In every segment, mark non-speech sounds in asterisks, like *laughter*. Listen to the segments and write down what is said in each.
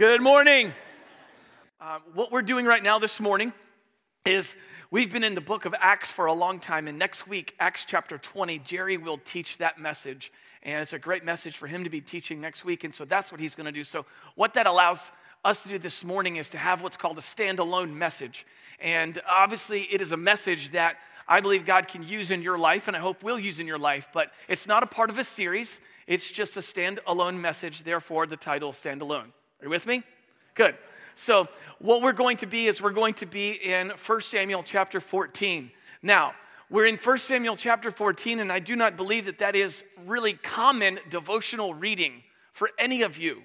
Good morning. Uh, what we're doing right now this morning is we've been in the book of Acts for a long time, and next week, Acts chapter 20, Jerry will teach that message. And it's a great message for him to be teaching next week, and so that's what he's going to do. So, what that allows us to do this morning is to have what's called a standalone message. And obviously, it is a message that I believe God can use in your life, and I hope will use in your life, but it's not a part of a series. It's just a standalone message, therefore, the title Standalone. Are you with me? Good. So, what we're going to be is we're going to be in 1 Samuel chapter 14. Now, we're in 1 Samuel chapter 14, and I do not believe that that is really common devotional reading for any of you.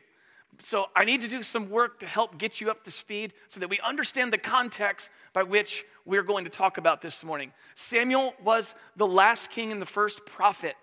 So, I need to do some work to help get you up to speed so that we understand the context by which we're going to talk about this morning. Samuel was the last king and the first prophet,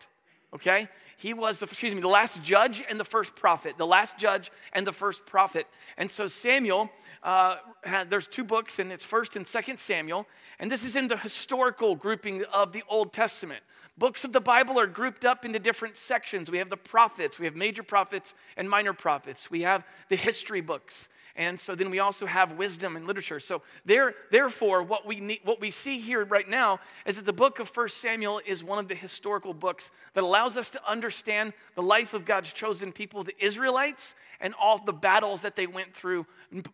okay? He was, the, excuse me, the last judge and the first prophet, the last judge and the first prophet. And so Samuel, uh, had, there's two books, and it's First and Second Samuel, and this is in the historical grouping of the Old Testament. Books of the Bible are grouped up into different sections. We have the prophets, we have major prophets and minor prophets. We have the history books. And so then we also have wisdom and literature. So there, therefore, what we, need, what we see here right now is that the book of 1 Samuel is one of the historical books that allows us to understand the life of God's chosen people, the Israelites, and all the battles that they went through,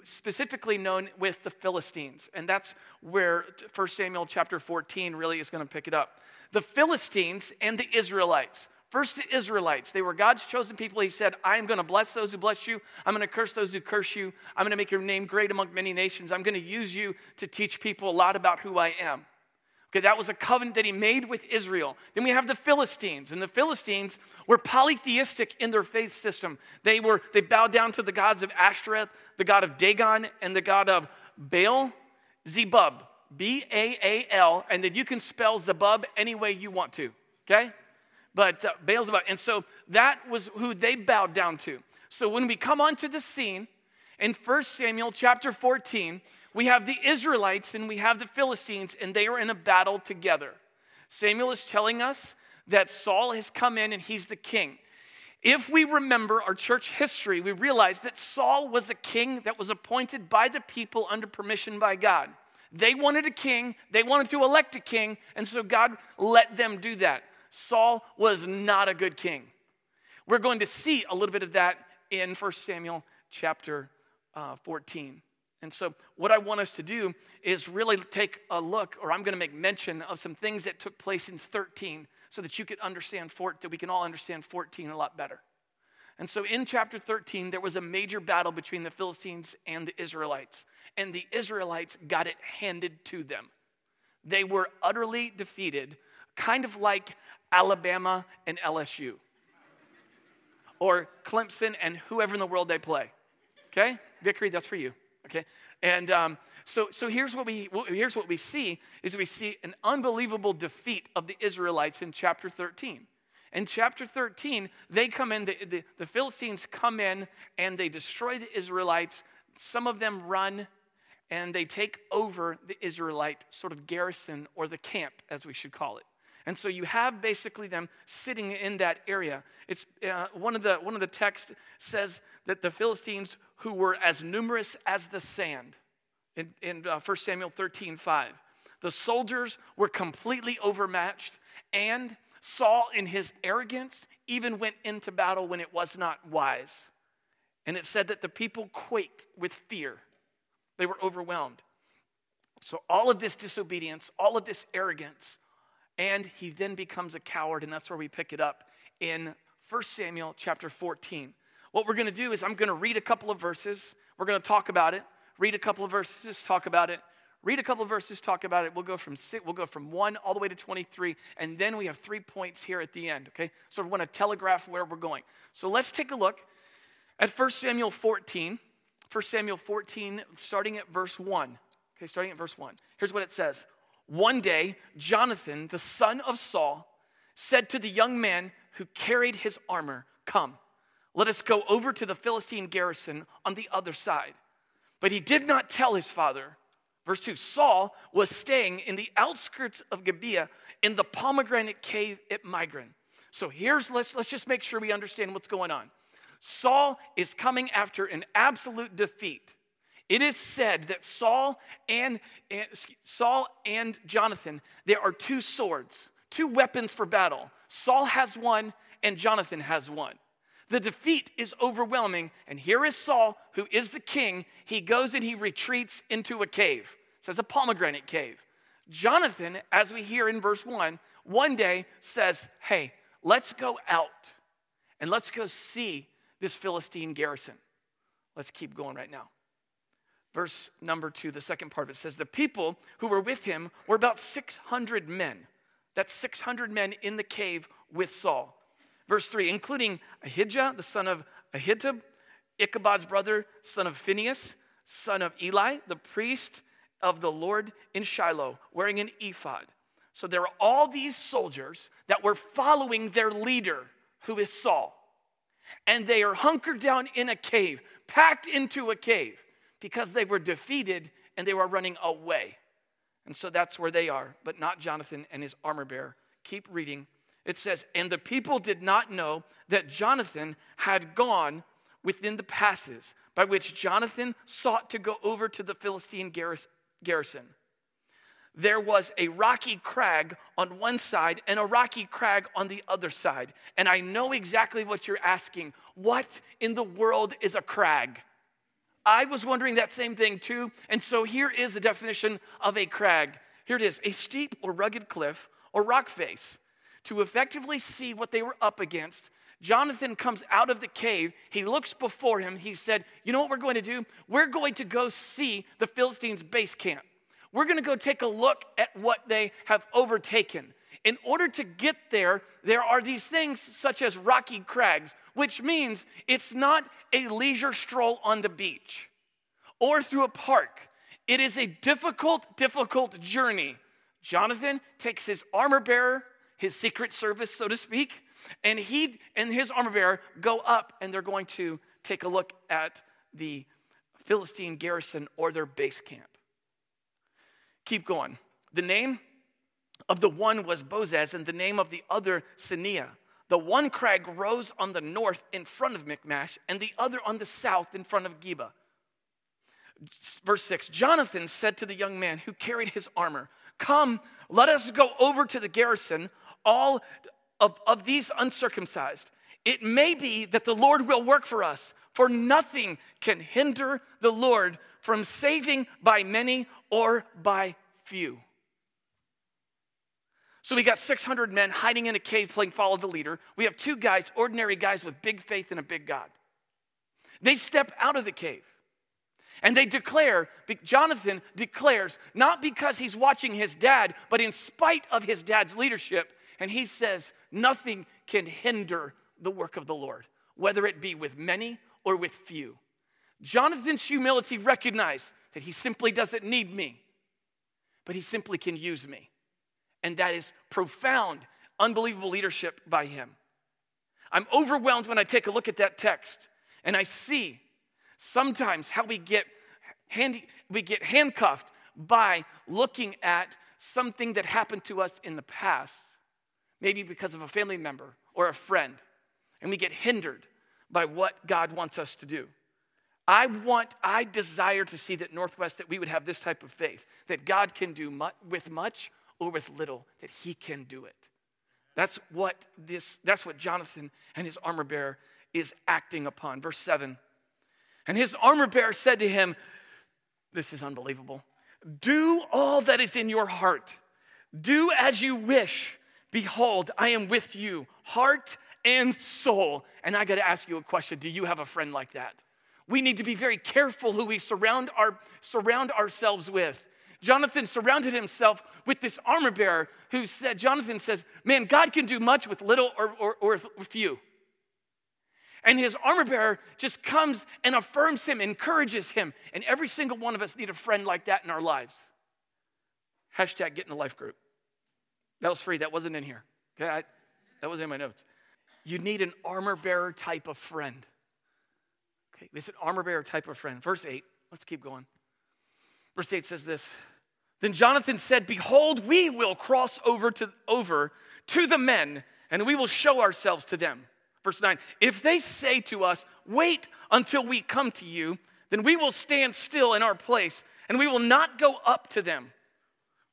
specifically known with the Philistines. And that's where 1 Samuel chapter 14 really is going to pick it up. The Philistines and the Israelites. First, the Israelites. They were God's chosen people. He said, I am going to bless those who bless you. I'm going to curse those who curse you. I'm going to make your name great among many nations. I'm going to use you to teach people a lot about who I am. Okay, that was a covenant that he made with Israel. Then we have the Philistines, and the Philistines were polytheistic in their faith system. They were they bowed down to the gods of Ashtoreth, the god of Dagon, and the god of Baal, Zebub, B A A L, and then you can spell Zebub any way you want to. Okay, but uh, Beelzebub. And so that was who they bowed down to. So when we come onto the scene in 1 Samuel chapter 14, we have the Israelites and we have the Philistines, and they are in a battle together. Samuel is telling us that Saul has come in and he's the king. If we remember our church history, we realize that Saul was a king that was appointed by the people under permission by God. They wanted a king, they wanted to elect a king, and so God let them do that. Saul was not a good king. We're going to see a little bit of that in 1 Samuel chapter uh, 14. And so, what I want us to do is really take a look, or I'm going to make mention of some things that took place in 13 so that you could understand, 14, that we can all understand 14 a lot better. And so, in chapter 13, there was a major battle between the Philistines and the Israelites, and the Israelites got it handed to them. They were utterly defeated, kind of like Alabama and LSU, or Clemson and whoever in the world they play. Okay, Vickery, that's for you. Okay, and um, so so here's what we here's what we see is we see an unbelievable defeat of the Israelites in chapter 13. In chapter 13, they come in, the, the, the Philistines come in and they destroy the Israelites. Some of them run and they take over the Israelite sort of garrison or the camp, as we should call it. And so you have basically them sitting in that area. It's uh, one of the one of the texts says that the Philistines who were as numerous as the sand in, in uh, 1 Samuel 13, 5. The soldiers were completely overmatched, and Saul, in his arrogance, even went into battle when it was not wise. And it said that the people quaked with fear. They were overwhelmed. So, all of this disobedience, all of this arrogance, and he then becomes a coward, and that's where we pick it up in 1 Samuel chapter 14. What we're going to do is I'm going to read a couple of verses. We're going to talk about it. Read a couple of verses, talk about it. Read a couple of verses, talk about it. We'll go from six, we'll go from one all the way to 23, and then we have three points here at the end. Okay, so we want to telegraph where we're going. So let's take a look at 1 Samuel 14. 1 Samuel 14, starting at verse 1. Okay, starting at verse 1. Here's what it says one day, Jonathan, the son of Saul, said to the young man who carried his armor, Come, let us go over to the Philistine garrison on the other side. But he did not tell his father. Verse 2 Saul was staying in the outskirts of Gibeah in the pomegranate cave at Migron. So here's, let's, let's just make sure we understand what's going on. Saul is coming after an absolute defeat. It is said that Saul and, and Saul and Jonathan, there are two swords, two weapons for battle. Saul has one and Jonathan has one. The defeat is overwhelming, and here is Saul, who is the king. He goes and he retreats into a cave. Says a pomegranate cave. Jonathan, as we hear in verse 1, one day says, Hey, let's go out and let's go see this Philistine garrison. Let's keep going right now. Verse number two, the second part of it says, The people who were with him were about 600 men. That's 600 men in the cave with Saul. Verse three, including Ahijah, the son of Ahitub, Ichabod's brother, son of Phinehas, son of Eli, the priest of the Lord in Shiloh, wearing an ephod. So there are all these soldiers that were following their leader, who is Saul. And they are hunkered down in a cave, packed into a cave, because they were defeated and they were running away. And so that's where they are, but not Jonathan and his armor bearer. Keep reading. It says, And the people did not know that Jonathan had gone within the passes by which Jonathan sought to go over to the Philistine garrison there was a rocky crag on one side and a rocky crag on the other side. And I know exactly what you're asking. What in the world is a crag? I was wondering that same thing too. And so here is the definition of a crag. Here it is a steep or rugged cliff or rock face. To effectively see what they were up against, Jonathan comes out of the cave. He looks before him. He said, You know what we're going to do? We're going to go see the Philistines' base camp. We're going to go take a look at what they have overtaken. In order to get there, there are these things such as rocky crags, which means it's not a leisure stroll on the beach or through a park. It is a difficult, difficult journey. Jonathan takes his armor bearer, his secret service, so to speak, and he and his armor bearer go up and they're going to take a look at the Philistine garrison or their base camp. Keep going. The name of the one was Bozez, and the name of the other Seneh. The one crag rose on the north in front of Michmash, and the other on the south in front of Geba. Verse 6 Jonathan said to the young man who carried his armor, Come, let us go over to the garrison, all of, of these uncircumcised. It may be that the Lord will work for us, for nothing can hinder the Lord from saving by many or by few. So we got 600 men hiding in a cave playing follow the leader. We have two guys, ordinary guys with big faith in a big God. They step out of the cave and they declare, Jonathan declares, not because he's watching his dad, but in spite of his dad's leadership. And he says, Nothing can hinder the work of the Lord, whether it be with many or with few. Jonathan's humility recognized that he simply doesn't need me, but he simply can use me. And that is profound, unbelievable leadership by him. I'm overwhelmed when I take a look at that text and I see sometimes how we get, handy, we get handcuffed by looking at something that happened to us in the past, maybe because of a family member or a friend, and we get hindered by what God wants us to do. I want, I desire to see that Northwest, that we would have this type of faith, that God can do much, with much or with little, that He can do it. That's what this, that's what Jonathan and his armor bearer is acting upon. Verse 7. And his armor bearer said to him, This is unbelievable. Do all that is in your heart. Do as you wish. Behold, I am with you, heart and soul. And I got to ask you a question Do you have a friend like that? we need to be very careful who we surround, our, surround ourselves with. Jonathan surrounded himself with this armor bearer who said, Jonathan says, Man, God can do much with little or, or, or with few. And his armor bearer just comes and affirms him, encourages him. And every single one of us need a friend like that in our lives. Hashtag get in the life group. That was free, that wasn't in here. Okay, I, that was in my notes. You need an armor bearer type of friend. Okay, it's an armor bearer type of friend. Verse 8, let's keep going. Verse 8 says this Then Jonathan said, Behold, we will cross over to, over to the men, and we will show ourselves to them. Verse 9 If they say to us, Wait until we come to you, then we will stand still in our place and we will not go up to them.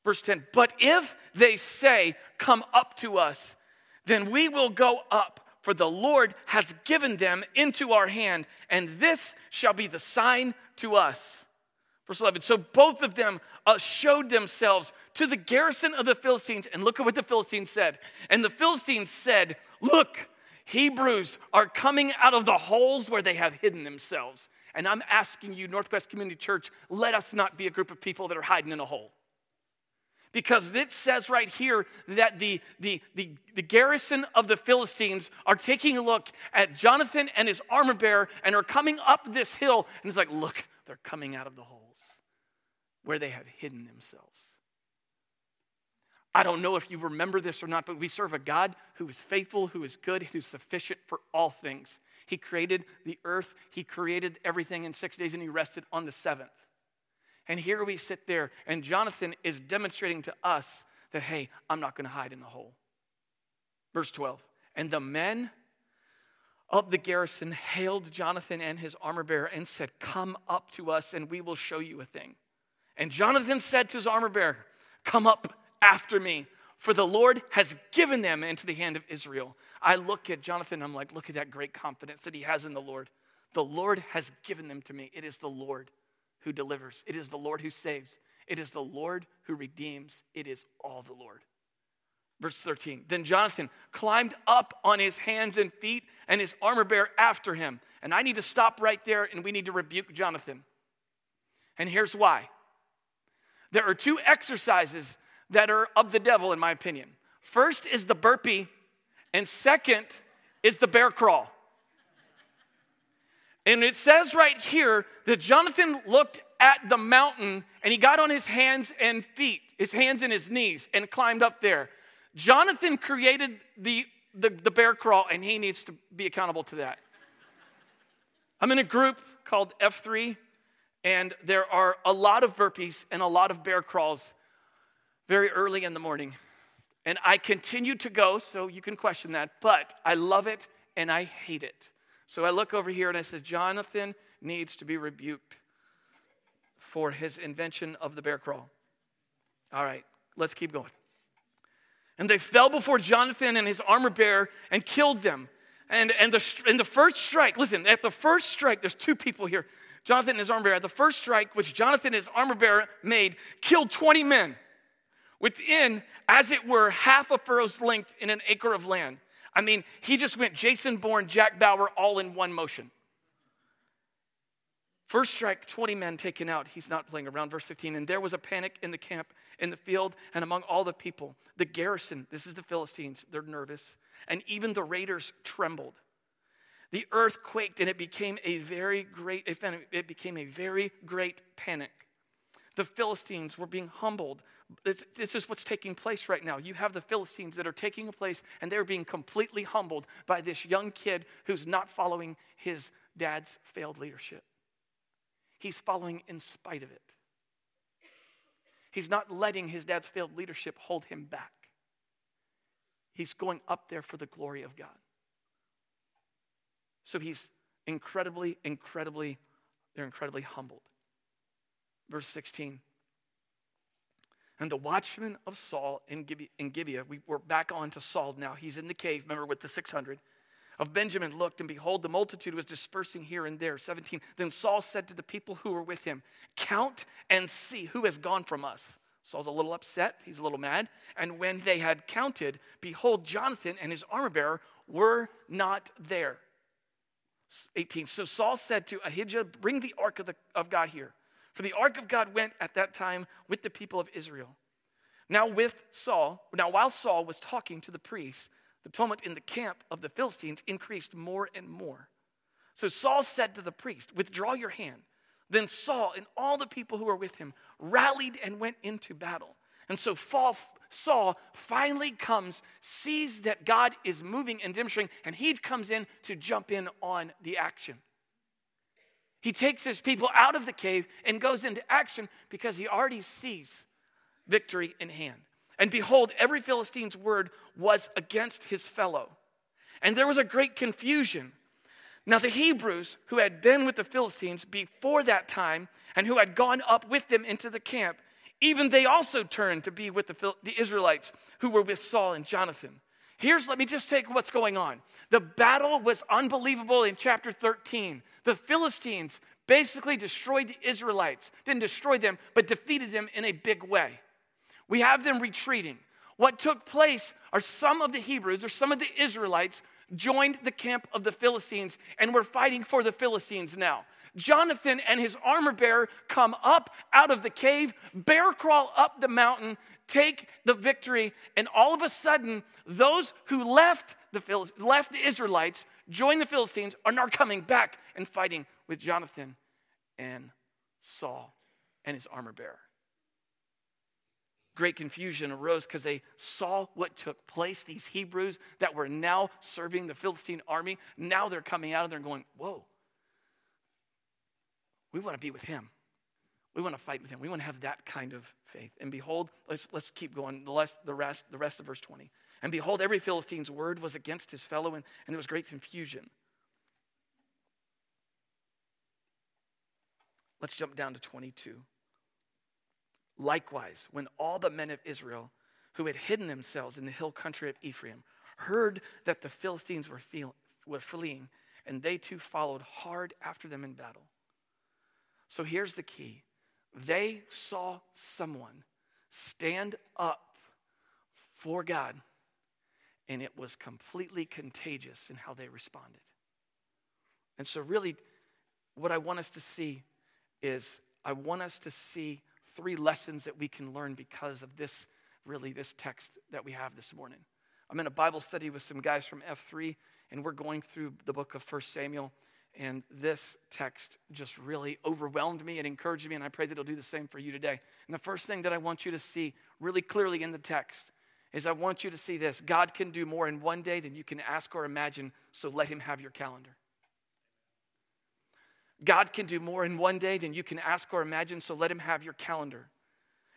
Verse 10 But if they say, Come up to us, then we will go up, for the Lord has given them into our hand, and this shall be the sign to us. Verse 11 So both of them uh, showed themselves to the garrison of the Philistines, and look at what the Philistines said. And the Philistines said, Look, Hebrews are coming out of the holes where they have hidden themselves. And I'm asking you, Northwest Community Church, let us not be a group of people that are hiding in a hole. Because it says right here that the, the, the, the garrison of the Philistines are taking a look at Jonathan and his armor bearer and are coming up this hill. And it's like, look, they're coming out of the holes where they have hidden themselves. I don't know if you remember this or not, but we serve a God who is faithful, who is good, who's sufficient for all things. He created the earth, He created everything in six days, and He rested on the seventh. And here we sit there, and Jonathan is demonstrating to us that, hey, I'm not going to hide in the hole. Verse 12. And the men of the garrison hailed Jonathan and his armor bearer and said, Come up to us, and we will show you a thing. And Jonathan said to his armor bearer, Come up after me, for the Lord has given them into the hand of Israel. I look at Jonathan, I'm like, look at that great confidence that he has in the Lord. The Lord has given them to me. It is the Lord who delivers, it is the Lord who saves, it is the Lord who redeems. It is all the Lord. Verse 13 Then Jonathan climbed up on his hands and feet, and his armor bearer after him. And I need to stop right there, and we need to rebuke Jonathan. And here's why there are two exercises that are of the devil, in my opinion. First is the burpee, and second is the bear crawl. And it says right here that Jonathan looked at the mountain and he got on his hands and feet, his hands and his knees, and climbed up there. Jonathan created the, the, the bear crawl, and he needs to be accountable to that. I'm in a group called F3, and there are a lot of burpees and a lot of bear crawls very early in the morning. And I continue to go, so you can question that, but I love it and I hate it. So I look over here and I said, Jonathan needs to be rebuked for his invention of the bear crawl. All right, let's keep going. And they fell before Jonathan and his armor bearer and killed them. And, and, the, and the first strike, listen, at the first strike, there's two people here. Jonathan and his armor bearer, at the first strike, which Jonathan and his armor bearer made, killed 20 men within, as it were, half a furrow's length in an acre of land. I mean, he just went Jason Bourne, Jack Bauer, all in one motion. First strike, 20 men taken out. He's not playing around. Verse 15. And there was a panic in the camp, in the field, and among all the people. The garrison, this is the Philistines, they're nervous. And even the raiders trembled. The earth quaked, and it became a very great, it became a very great panic. The Philistines were being humbled this, is what's taking place right now. You have the Philistines that are taking a place and they're being completely humbled by this young kid who's not following his dad's failed leadership. He's following in spite of it. He's not letting his dad's failed leadership hold him back. He's going up there for the glory of God. So he's incredibly, incredibly, they're incredibly humbled. Verse 16. And the watchman of Saul in Gibeah, in Gibeah, we, we're back on to Saul now. He's in the cave, remember, with the 600 of Benjamin looked, and behold, the multitude was dispersing here and there. 17. Then Saul said to the people who were with him, Count and see who has gone from us. Saul's a little upset, he's a little mad. And when they had counted, behold, Jonathan and his armor bearer were not there. 18. So Saul said to Ahijah, Bring the ark of, the, of God here. For the ark of God went at that time with the people of Israel. Now, with Saul, now while Saul was talking to the priests, the tumult in the camp of the Philistines increased more and more. So Saul said to the priest, Withdraw your hand. Then Saul and all the people who were with him rallied and went into battle. And so Saul finally comes, sees that God is moving and demonstrating, and he comes in to jump in on the action. He takes his people out of the cave and goes into action because he already sees victory in hand. And behold, every Philistine's word was against his fellow. And there was a great confusion. Now, the Hebrews who had been with the Philistines before that time and who had gone up with them into the camp, even they also turned to be with the, the Israelites who were with Saul and Jonathan. Here's, let me just take what's going on. The battle was unbelievable in chapter 13. The Philistines basically destroyed the Israelites, didn't destroy them, but defeated them in a big way. We have them retreating. What took place are some of the Hebrews or some of the Israelites joined the camp of the Philistines and were fighting for the Philistines now. Jonathan and his armor bearer come up out of the cave, bear crawl up the mountain, take the victory, and all of a sudden, those who left the, Phil- left the Israelites, joined the Philistines, are now coming back and fighting with Jonathan and Saul and his armor bearer. Great confusion arose because they saw what took place. These Hebrews that were now serving the Philistine army, now they're coming out of there and going, Whoa, we want to be with him. We want to fight with him. We want to have that kind of faith. And behold, let's, let's keep going. The rest, the, rest, the rest of verse 20. And behold, every Philistine's word was against his fellow, and, and there was great confusion. Let's jump down to 22. Likewise, when all the men of Israel who had hidden themselves in the hill country of Ephraim heard that the Philistines were, feel, were fleeing, and they too followed hard after them in battle. So here's the key they saw someone stand up for God, and it was completely contagious in how they responded. And so, really, what I want us to see is I want us to see three lessons that we can learn because of this, really, this text that we have this morning. I'm in a Bible study with some guys from F3, and we're going through the book of 1 Samuel. And this text just really overwhelmed me and encouraged me, and I pray that it'll do the same for you today. And the first thing that I want you to see really clearly in the text is I want you to see this God can do more in one day than you can ask or imagine, so let Him have your calendar. God can do more in one day than you can ask or imagine, so let Him have your calendar.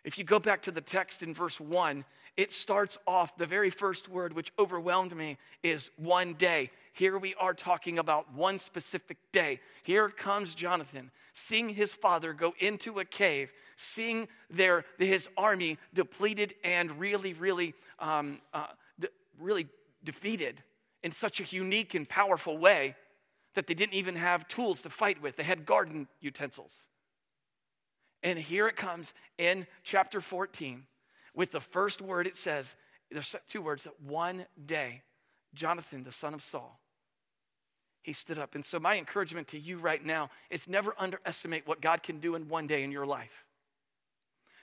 If you go back to the text in verse 1, it starts off, the very first word which overwhelmed me is one day. Here we are talking about one specific day. Here comes Jonathan, seeing his father go into a cave, seeing their, his army depleted and really, really, um, uh, de- really defeated in such a unique and powerful way that they didn't even have tools to fight with. They had garden utensils. And here it comes in chapter 14 with the first word it says, there's two words, one day, Jonathan, the son of Saul, he stood up. And so, my encouragement to you right now is never underestimate what God can do in one day in your life.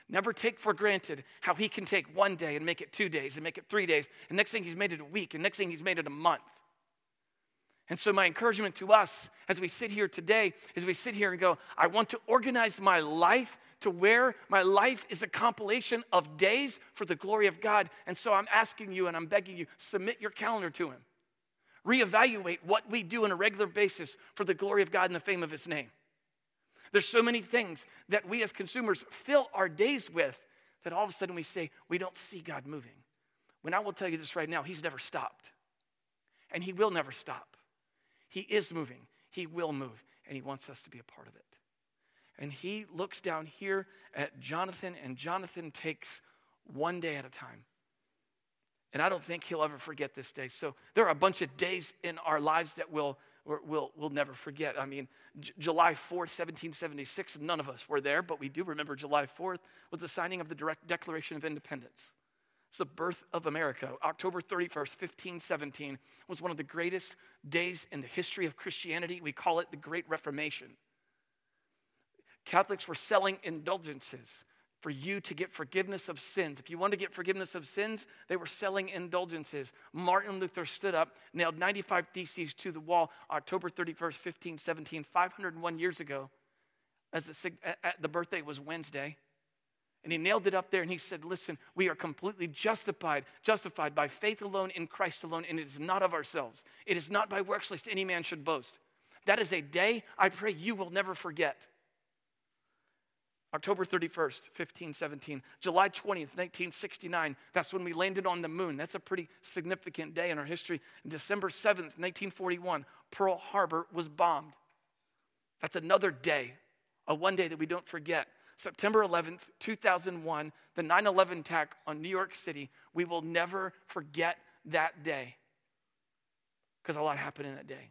Never take for granted how he can take one day and make it two days and make it three days. And next thing he's made it a week, and next thing he's made it a month. And so, my encouragement to us as we sit here today is we sit here and go, I want to organize my life to where my life is a compilation of days for the glory of God. And so, I'm asking you and I'm begging you, submit your calendar to Him. Reevaluate what we do on a regular basis for the glory of God and the fame of His name. There's so many things that we as consumers fill our days with that all of a sudden we say, we don't see God moving. When I will tell you this right now, He's never stopped, and He will never stop. He is moving, He will move, and He wants us to be a part of it. And He looks down here at Jonathan, and Jonathan takes one day at a time. And I don't think he'll ever forget this day. So there are a bunch of days in our lives that we'll, we'll, we'll never forget. I mean, J- July 4th, 1776, none of us were there, but we do remember July 4th was the signing of the direct Declaration of Independence. It's the birth of America. October 31st, 1517 was one of the greatest days in the history of Christianity. We call it the Great Reformation. Catholics were selling indulgences for you to get forgiveness of sins. If you want to get forgiveness of sins, they were selling indulgences. Martin Luther stood up, nailed 95 theses to the wall October 31st, 1517, 501 years ago, as the birthday was Wednesday. And he nailed it up there and he said, Listen, we are completely justified, justified by faith alone in Christ alone, and it is not of ourselves. It is not by works, lest any man should boast. That is a day I pray you will never forget. October 31st, 1517. July 20th, 1969, that's when we landed on the moon. That's a pretty significant day in our history. And December 7th, 1941, Pearl Harbor was bombed. That's another day, a one day that we don't forget. September 11th, 2001, the 9 11 attack on New York City. We will never forget that day because a lot happened in that day.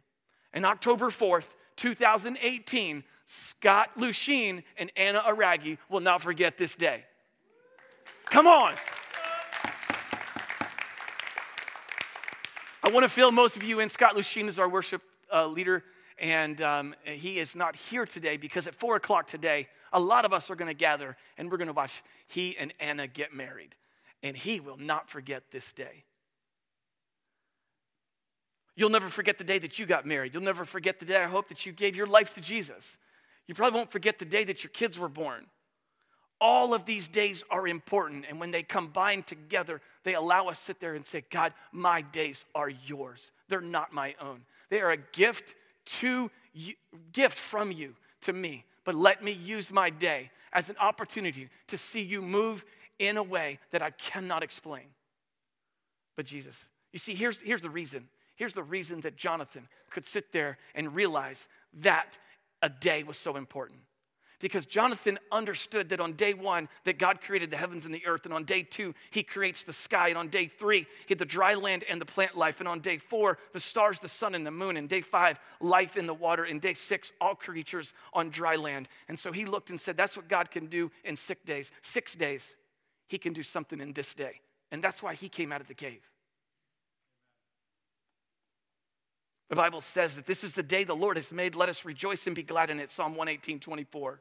And October 4th, 2018, Scott Lusheen and Anna Aragi will not forget this day. Come on. I want to fill most of you in. Scott Lusheen is our worship uh, leader, and um, he is not here today because at 4 o'clock today, a lot of us are going to gather and we're going to watch he and Anna get married. And he will not forget this day. You'll never forget the day that you got married. You'll never forget the day I hope that you gave your life to Jesus. You probably won't forget the day that your kids were born. All of these days are important, and when they combine together, they allow us sit there and say, God, my days are yours. They're not my own. They are a gift to you, gift from you to me. But let me use my day as an opportunity to see you move in a way that I cannot explain. But Jesus, you see, here's, here's the reason. Here's the reason that Jonathan could sit there and realize that a day was so important. Because Jonathan understood that on day one, that God created the heavens and the earth. And on day two, he creates the sky. And on day three, he had the dry land and the plant life. And on day four, the stars, the sun, and the moon. And day five, life in the water. And day six, all creatures on dry land. And so he looked and said, That's what God can do in six days. Six days, he can do something in this day. And that's why he came out of the cave. The Bible says that this is the day the Lord has made. Let us rejoice and be glad in it. Psalm 118, 24.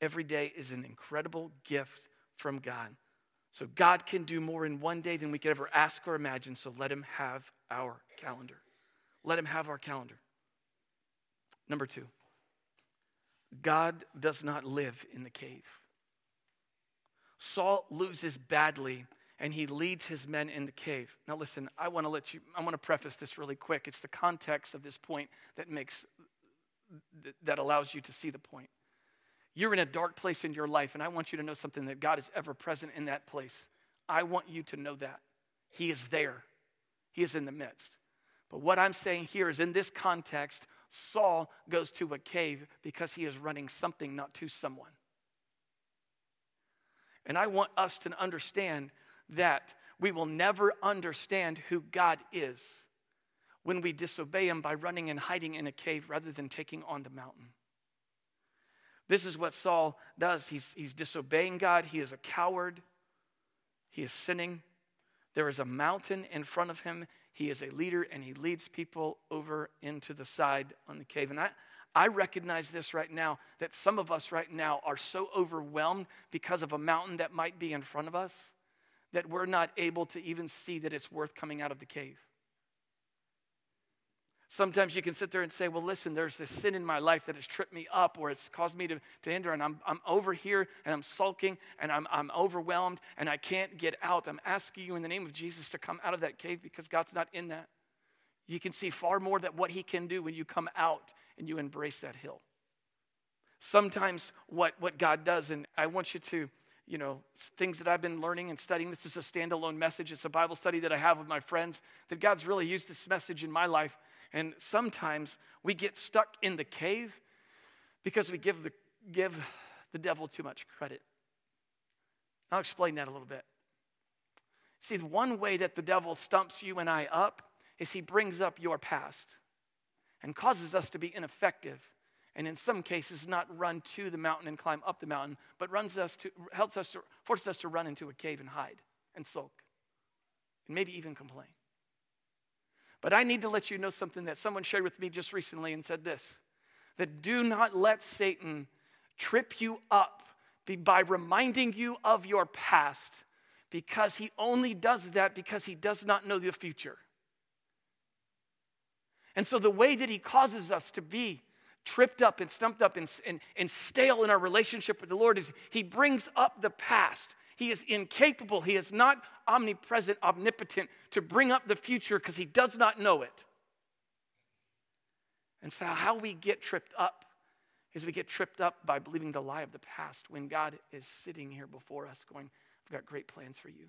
Every day is an incredible gift from God. So God can do more in one day than we could ever ask or imagine. So let Him have our calendar. Let Him have our calendar. Number two, God does not live in the cave. Saul loses badly and he leads his men in the cave. Now, listen, I want to let you, I want to preface this really quick. It's the context of this point that makes, that allows you to see the point. You're in a dark place in your life, and I want you to know something that God is ever present in that place. I want you to know that. He is there, He is in the midst. But what I'm saying here is in this context, Saul goes to a cave because he is running something, not to someone. And I want us to understand that we will never understand who God is when we disobey Him by running and hiding in a cave rather than taking on the mountain. This is what Saul does. He's, he's disobeying God, he is a coward, he is sinning. There is a mountain in front of him. He is a leader and he leads people over into the side on the cave. And I, I recognize this right now that some of us right now are so overwhelmed because of a mountain that might be in front of us that we're not able to even see that it's worth coming out of the cave. Sometimes you can sit there and say, Well, listen, there's this sin in my life that has tripped me up or it's caused me to, to hinder, and I'm, I'm over here and I'm sulking and I'm, I'm overwhelmed and I can't get out. I'm asking you in the name of Jesus to come out of that cave because God's not in that. You can see far more than what He can do when you come out and you embrace that hill. Sometimes what, what God does, and I want you to you know, things that I've been learning and studying. This is a standalone message. It's a Bible study that I have with my friends that God's really used this message in my life. And sometimes we get stuck in the cave because we give the, give the devil too much credit. I'll explain that a little bit. See, the one way that the devil stumps you and I up is he brings up your past and causes us to be ineffective and in some cases not run to the mountain and climb up the mountain, but runs us to, helps us to, forces us to run into a cave and hide and sulk and maybe even complain. But I need to let you know something that someone shared with me just recently and said this that do not let Satan trip you up by reminding you of your past because he only does that because he does not know the future. And so the way that he causes us to be tripped up and stumped up and, and, and stale in our relationship with the Lord is He brings up the past. He is incapable, He is not omnipresent, omnipotent to bring up the future because He does not know it. And so, how we get tripped up is we get tripped up by believing the lie of the past when God is sitting here before us going, I've got great plans for you.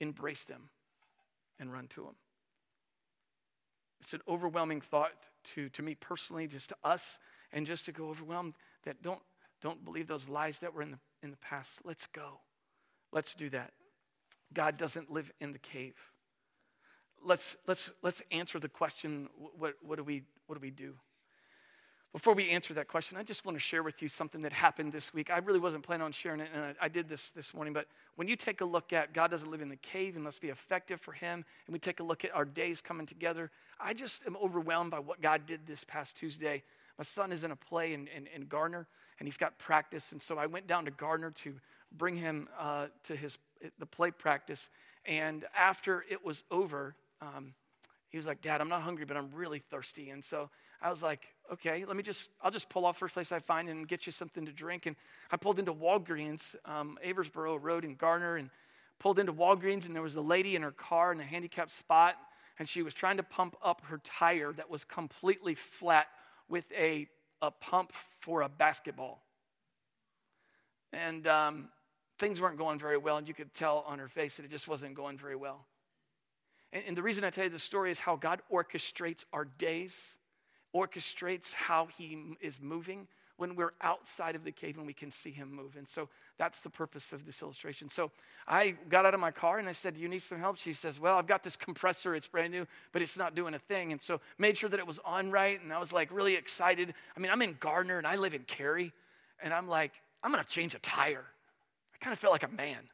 Embrace them and run to them. It's an overwhelming thought to, to me personally, just to us, and just to go overwhelmed that don't, don't believe those lies that were in the, in the past. Let's go. Let's do that. God doesn't live in the cave. Let's, let's, let's answer the question what, what, do we, what do we do? Before we answer that question, I just want to share with you something that happened this week. I really wasn't planning on sharing it, and I, I did this this morning. But when you take a look at God doesn't live in the cave, it must be effective for Him, and we take a look at our days coming together, I just am overwhelmed by what God did this past Tuesday. My son is in a play in, in, in Garner, and he's got practice. And so I went down to Garner to bring him uh, to his the play practice. And after it was over, um, he was like, Dad, I'm not hungry, but I'm really thirsty. And so I was like, okay, let me just, I'll just pull off first place I find and get you something to drink. And I pulled into Walgreens, um, Aversboro Road in Garner, and pulled into Walgreens, and there was a lady in her car in a handicapped spot, and she was trying to pump up her tire that was completely flat with a, a pump for a basketball. And um, things weren't going very well, and you could tell on her face that it just wasn't going very well. And, and the reason I tell you this story is how God orchestrates our days orchestrates how he is moving when we're outside of the cave and we can see him move. And so that's the purpose of this illustration. So I got out of my car and I said, you need some help? She says, Well, I've got this compressor. It's brand new, but it's not doing a thing. And so made sure that it was on right. And I was like really excited. I mean, I'm in Garner and I live in Cary. And I'm like, I'm going to change a tire. I kind of felt like a man.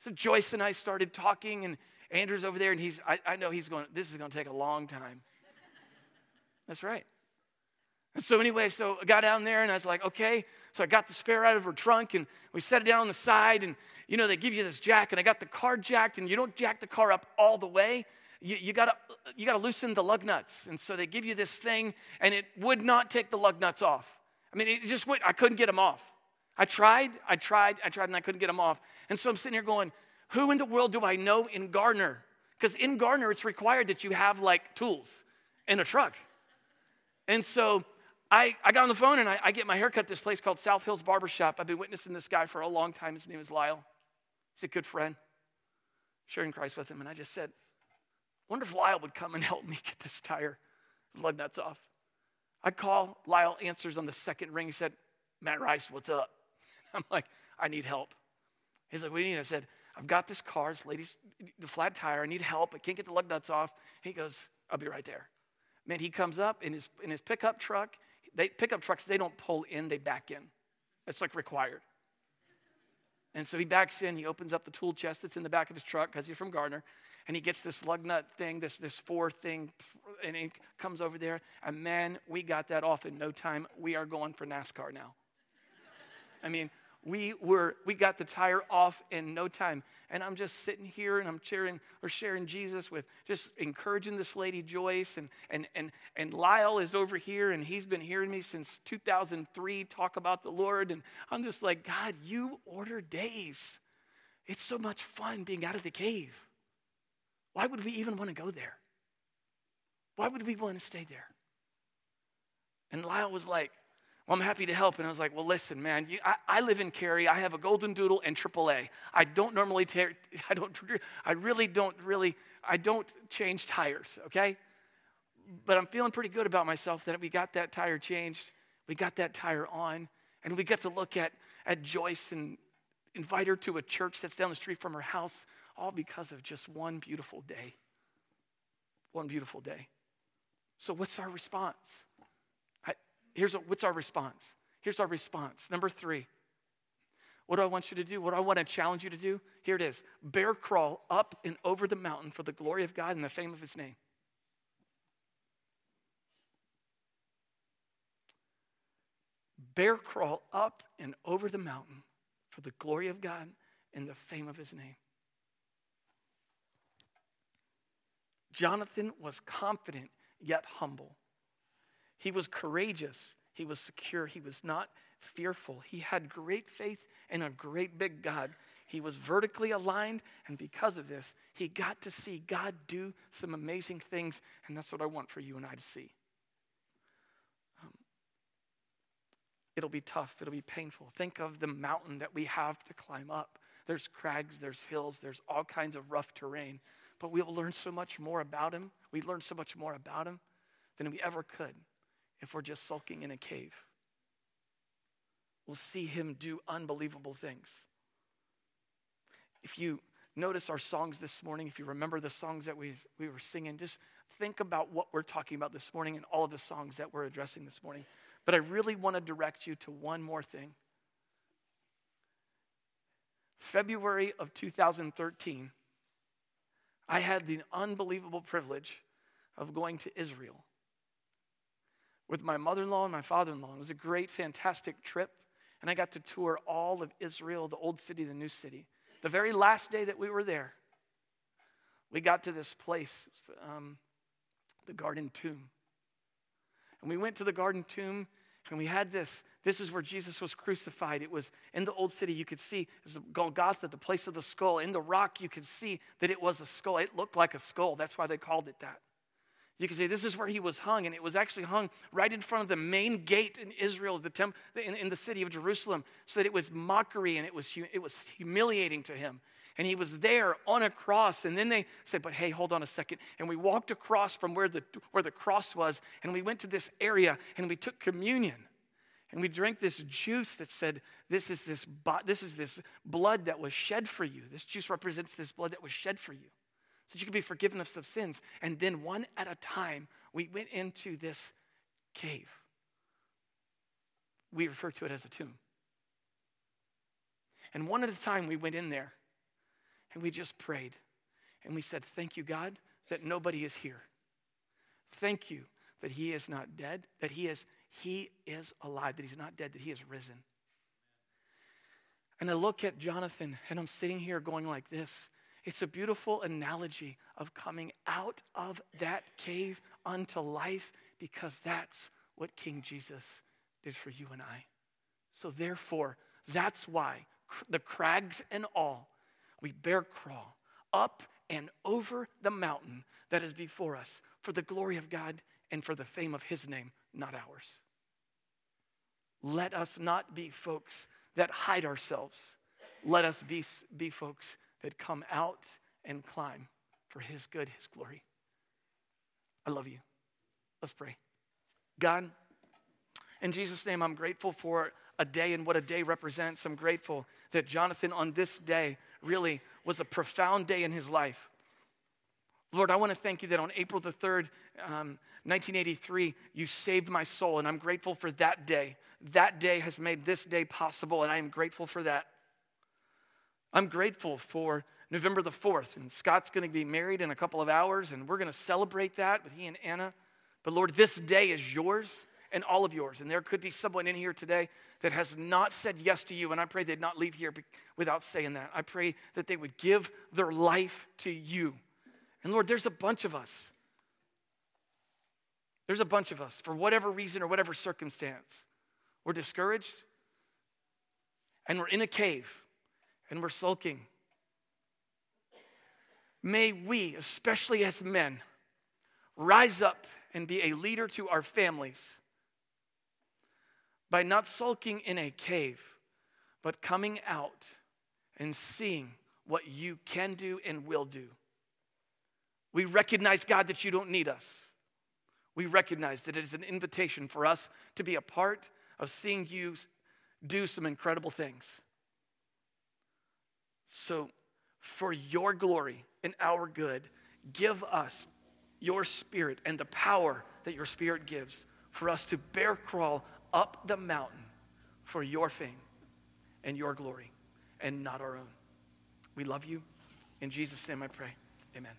So Joyce and I started talking, and Andrew's over there, and he's, I, I know he's going, this is going to take a long time. That's right. So, anyway, so I got down there and I was like, okay. So I got the spare out of her trunk and we set it down on the side. And, you know, they give you this jack and I got the car jacked and you don't jack the car up all the way. You, you, gotta, you gotta loosen the lug nuts. And so they give you this thing and it would not take the lug nuts off. I mean, it just went, I couldn't get them off. I tried, I tried, I tried, and I couldn't get them off. And so I'm sitting here going, who in the world do I know in Garner? Because in Garner, it's required that you have like tools and a truck. And so I, I got on the phone and I, I get my haircut at this place called South Hills Barbershop. I've been witnessing this guy for a long time. His name is Lyle. He's a good friend, sharing Christ with him. And I just said, wonder if Lyle would come and help me get this tire, lug nuts off. I call, Lyle answers on the second ring. He said, Matt Rice, what's up? *laughs* I'm like, I need help. He's like, what do you need? I said, I've got this car, this lady's the flat tire. I need help. I can't get the lug nuts off. He goes, I'll be right there. Man, he comes up in his, in his pickup truck. They, pickup trucks, they don't pull in, they back in. It's like required. And so he backs in, he opens up the tool chest that's in the back of his truck because he's from Garner, and he gets this lug nut thing, this, this four thing, and he comes over there. And man, we got that off in no time. We are going for NASCAR now. I mean, we were we got the tire off in no time. And i'm just sitting here and i'm sharing or sharing jesus with just encouraging this lady joyce and and and and lyle is over here and he's been hearing me since 2003 talk about the lord. And i'm just like god you order days. It's so much fun being out of the cave. Why would we even want to go there? Why would we want to stay there? And lyle was like well, I'm happy to help. And I was like, well, listen, man, you, I, I, live in Cary. I have a Golden Doodle and AAA. I don't normally, tear, *laughs* I don't, I really don't really, I don't change tires, okay? But I'm feeling pretty good about myself that we got that tire changed. We got that tire on. And we get to look at, at Joyce and invite her to a church that's down the street from her house, all because of just one beautiful day. One beautiful day. So, what's our response? Here's what's our response? Here's our response. Number three. What do I want you to do? What do I want to challenge you to do? Here it is bear crawl up and over the mountain for the glory of God and the fame of his name. Bear crawl up and over the mountain for the glory of God and the fame of his name. Jonathan was confident yet humble. He was courageous. He was secure. He was not fearful. He had great faith in a great big God. He was vertically aligned, and because of this, he got to see God do some amazing things, and that's what I want for you and I to see. Um, it'll be tough, it'll be painful. Think of the mountain that we have to climb up. There's crags, there's hills, there's all kinds of rough terrain, but we'll learn so much more about him. We learn so much more about him than we ever could if we're just sulking in a cave. We'll see him do unbelievable things. If you notice our songs this morning, if you remember the songs that we, we were singing, just think about what we're talking about this morning and all of the songs that we're addressing this morning. But I really want to direct you to one more thing. February of 2013, I had the unbelievable privilege of going to Israel with my mother in law and my father in law. It was a great, fantastic trip. And I got to tour all of Israel, the old city, the new city. The very last day that we were there, we got to this place, the, um, the Garden Tomb. And we went to the Garden Tomb and we had this. This is where Jesus was crucified. It was in the old city. You could see it Golgotha, the place of the skull. In the rock, you could see that it was a skull. It looked like a skull. That's why they called it that. You can say this is where he was hung, and it was actually hung right in front of the main gate in Israel, the temp, in, in the city of Jerusalem, so that it was mockery and it was, it was humiliating to him. And he was there on a cross. And then they said, But hey, hold on a second. And we walked across from where the, where the cross was, and we went to this area and we took communion. And we drank this juice that said, this is this, this is this blood that was shed for you. This juice represents this blood that was shed for you so that you could be forgiven of some sins. And then one at a time, we went into this cave. We refer to it as a tomb. And one at a time, we went in there and we just prayed. And we said, Thank you, God, that nobody is here. Thank you that he is not dead, that he is, he is alive, that he's not dead, that he is risen. And I look at Jonathan and I'm sitting here going like this it's a beautiful analogy of coming out of that cave unto life because that's what King Jesus did for you and I. So, therefore, that's why the crags and all, we bear crawl up and over the mountain that is before us for the glory of God and for the fame of His name, not ours. Let us not be folks that hide ourselves. Let us be, be folks that come out and climb for His good, His glory. I love you. Let's pray. God, in Jesus' name, I'm grateful for a day and what a day represents. I'm grateful that Jonathan on this day really was a profound day in his life. Lord, I want to thank you that on April the 3rd, um, 1983, you saved my soul, and I'm grateful for that day. That day has made this day possible, and I am grateful for that. I'm grateful for November the 4th, and Scott's going to be married in a couple of hours, and we're going to celebrate that with he and Anna. But Lord, this day is yours and all of yours. And there could be someone in here today that has not said yes to you, and I pray they'd not leave here without saying that. I pray that they would give their life to you. And Lord, there's a bunch of us. There's a bunch of us, for whatever reason or whatever circumstance, we're discouraged and we're in a cave and we're sulking. May we, especially as men, rise up and be a leader to our families by not sulking in a cave, but coming out and seeing what you can do and will do. We recognize, God, that you don't need us. We recognize that it is an invitation for us to be a part of seeing you do some incredible things. So, for your glory and our good, give us your spirit and the power that your spirit gives for us to bear crawl up the mountain for your fame and your glory and not our own. We love you. In Jesus' name I pray. Amen.